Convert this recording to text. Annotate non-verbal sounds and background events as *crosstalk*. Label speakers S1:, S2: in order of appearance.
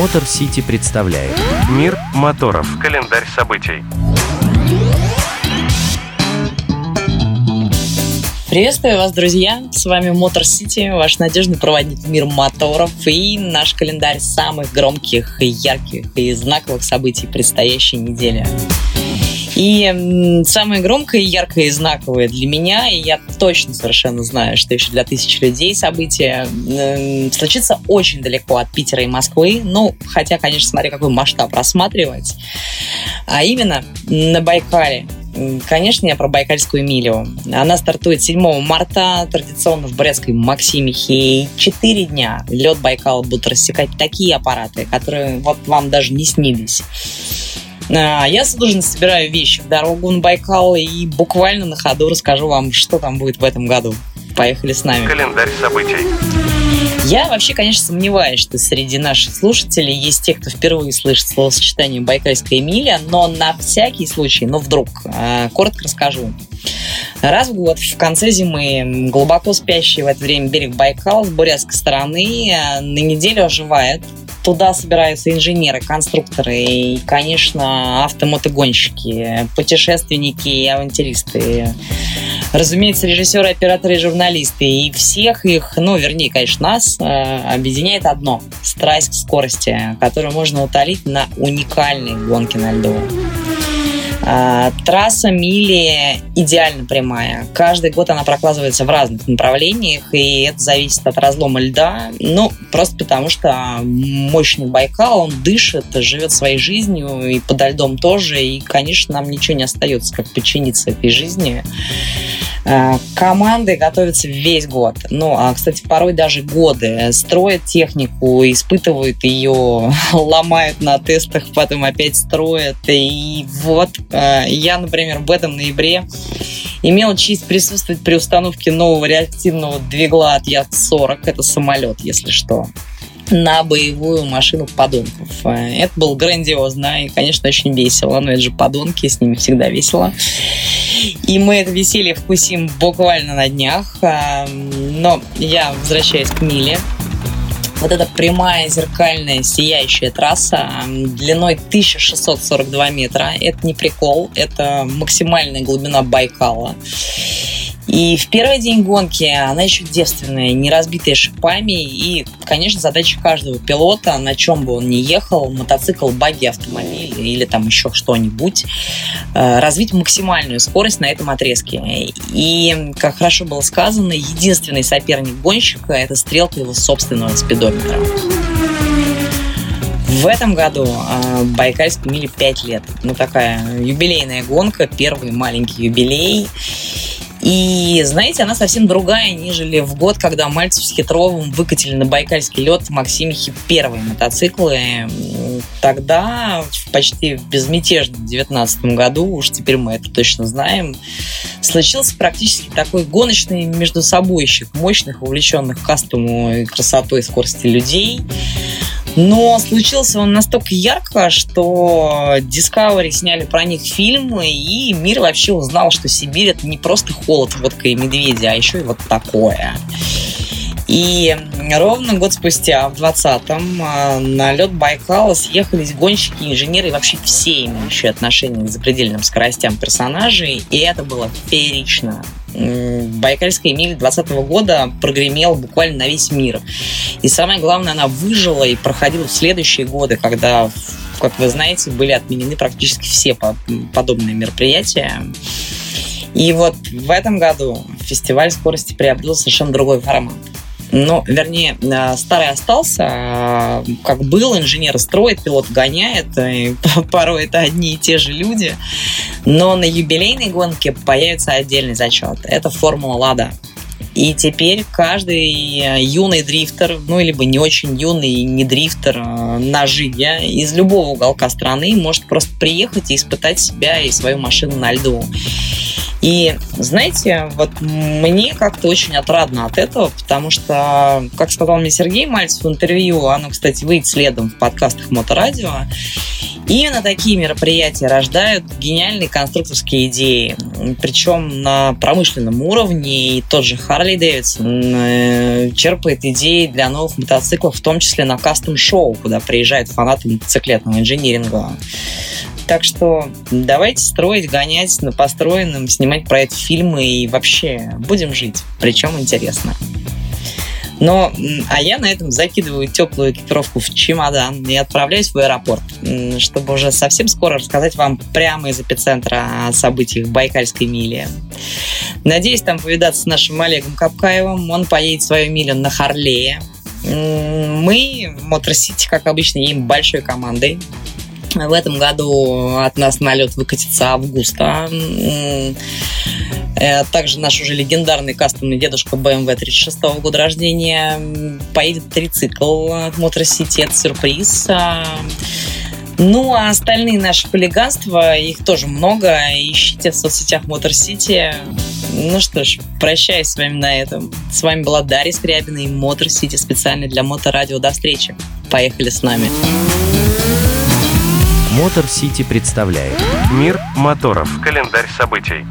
S1: Мотор Сити представляет
S2: Мир моторов. Календарь событий.
S3: Приветствую вас, друзья! С вами Мотор Сити, ваш надежный проводник мир моторов и наш календарь самых громких, ярких и знаковых событий предстоящей недели. И самое громкое, яркое и знаковое для меня, и я точно совершенно знаю, что еще для тысяч людей событие э, случится очень далеко от Питера и Москвы. Ну, хотя, конечно, смотря какой масштаб рассматривать. А именно на Байкале. Конечно, я про Байкальскую милю. Она стартует 7 марта, традиционно в Брестской Максимихе. Четыре дня лед Байкала будут рассекать такие аппараты, которые вот вам даже не снились. А, я судорожно собираю вещи в дорогу на Байкал и буквально на ходу расскажу вам, что там будет в этом году. Поехали с нами.
S2: Календарь событий.
S3: Я вообще, конечно, сомневаюсь, что среди наших слушателей есть те, кто впервые слышит словосочетание «Байкальская миля», но на всякий случай, ну вдруг, а, коротко расскажу. Раз в год в конце зимы глубоко спящий в это время берег Байкала с бурятской стороны а, на неделю оживает Туда собираются инженеры, конструкторы и, конечно, автомотогонщики, путешественники и авантюристы. Разумеется, режиссеры, операторы и журналисты. И всех их, ну, вернее, конечно, нас э, объединяет одно – страсть к скорости, которую можно утолить на уникальной гонке на льду. А, трасса мили идеально прямая. Каждый год она прокладывается в разных направлениях, и это зависит от разлома льда. Ну, просто потому что мощный Байкал, он дышит, живет своей жизнью, и подо льдом тоже, и, конечно, нам ничего не остается, как подчиниться этой жизни. А, команды готовятся весь год. Ну, а, кстати, порой даже годы. Строят технику, испытывают ее, *laughs* ломают на тестах, потом опять строят. И вот а, я, например, в этом ноябре имел честь присутствовать при установке нового реактивного двигла от Яд-40. Это самолет, если что на боевую машину подонков. Это было грандиозно и, конечно, очень весело. Но это же подонки, с ними всегда весело. И мы это веселье вкусим буквально на днях. Но я возвращаюсь к Миле. Вот эта прямая, зеркальная, сияющая трасса длиной 1642 метра. Это не прикол, это максимальная глубина Байкала. И в первый день гонки она еще девственная, не разбитая шипами. И, конечно, задача каждого пилота, на чем бы он ни ехал, мотоцикл, баги, автомобиль или там еще что-нибудь, э, развить максимальную скорость на этом отрезке. И, как хорошо было сказано, единственный соперник гонщика – это стрелка его собственного спидометра. В этом году э, Байкальской миле 5 лет. Ну, такая юбилейная гонка, первый маленький юбилей. И, знаете, она совсем другая, нежели в год, когда Мальцев с Хитровым выкатили на Байкальский лед в Максимихе первые мотоциклы. Тогда, почти в безмятежном 19 году, уж теперь мы это точно знаем, случился практически такой гоночный между собойщик мощных, увлеченных кастому и красотой и скорости людей. Но случился он настолько ярко, что Discovery сняли про них фильмы, и мир вообще узнал, что Сибирь это не просто холод, водка и медведи, а еще и вот такое. И ровно год спустя, в 20-м, а, на лед Байкала съехались гонщики, инженеры и вообще все имеющие отношение к запредельным скоростям персонажей. И это было феерично. Байкальская миля 2020 года прогремела буквально на весь мир. И самое главное, она выжила и проходила в следующие годы, когда, как вы знаете, были отменены практически все подобные мероприятия. И вот в этом году фестиваль скорости приобрел совершенно другой формат. Ну, вернее, э, старый остался, э, как был, инженер строит, пилот гоняет, и *laughs* порой это одни и те же люди. Но на юбилейной гонке появится отдельный зачет. Это Формула Лада. И теперь каждый э, юный дрифтер, ну, либо не очень юный, не дрифтер на жиге из любого уголка страны может просто приехать и испытать себя и свою машину на льду. И, знаете, вот мне как-то очень отрадно от этого, потому что, как сказал мне Сергей Мальцев в интервью, оно, кстати, выйдет следом в подкастах Моторадио, Именно такие мероприятия рождают гениальные конструкторские идеи, причем на промышленном уровне. И тот же Харли Дэвидсон э, черпает идеи для новых мотоциклов, в том числе на кастом-шоу, куда приезжают фанаты мотоциклетного инжиниринга. Так что давайте строить, гонять на построенном, снимать про это фильмы и вообще будем жить. Причем интересно. Но, а я на этом закидываю теплую экипировку в чемодан и отправляюсь в аэропорт, чтобы уже совсем скоро рассказать вам прямо из эпицентра о событиях Байкальской мили. Надеюсь там повидаться с нашим Олегом Капкаевым. Он поедет свою милю на Харлее. Мы, Мотор Сити, как обычно, едем большой командой. В этом году от нас на лед выкатится Августа. Э, также наш уже легендарный кастомный дедушка BMW 36 -го года рождения поедет трицикл от City. Это сюрприз. А, ну, а остальные наши хулиганства, их тоже много. Ищите в соцсетях Motor City. Ну что ж, прощаюсь с вами на этом. С вами была Дарья Скрябина и Motor City специально для Моторадио. До встречи. Поехали с нами.
S1: Мотор Сити представляет
S2: Мир моторов. Календарь событий.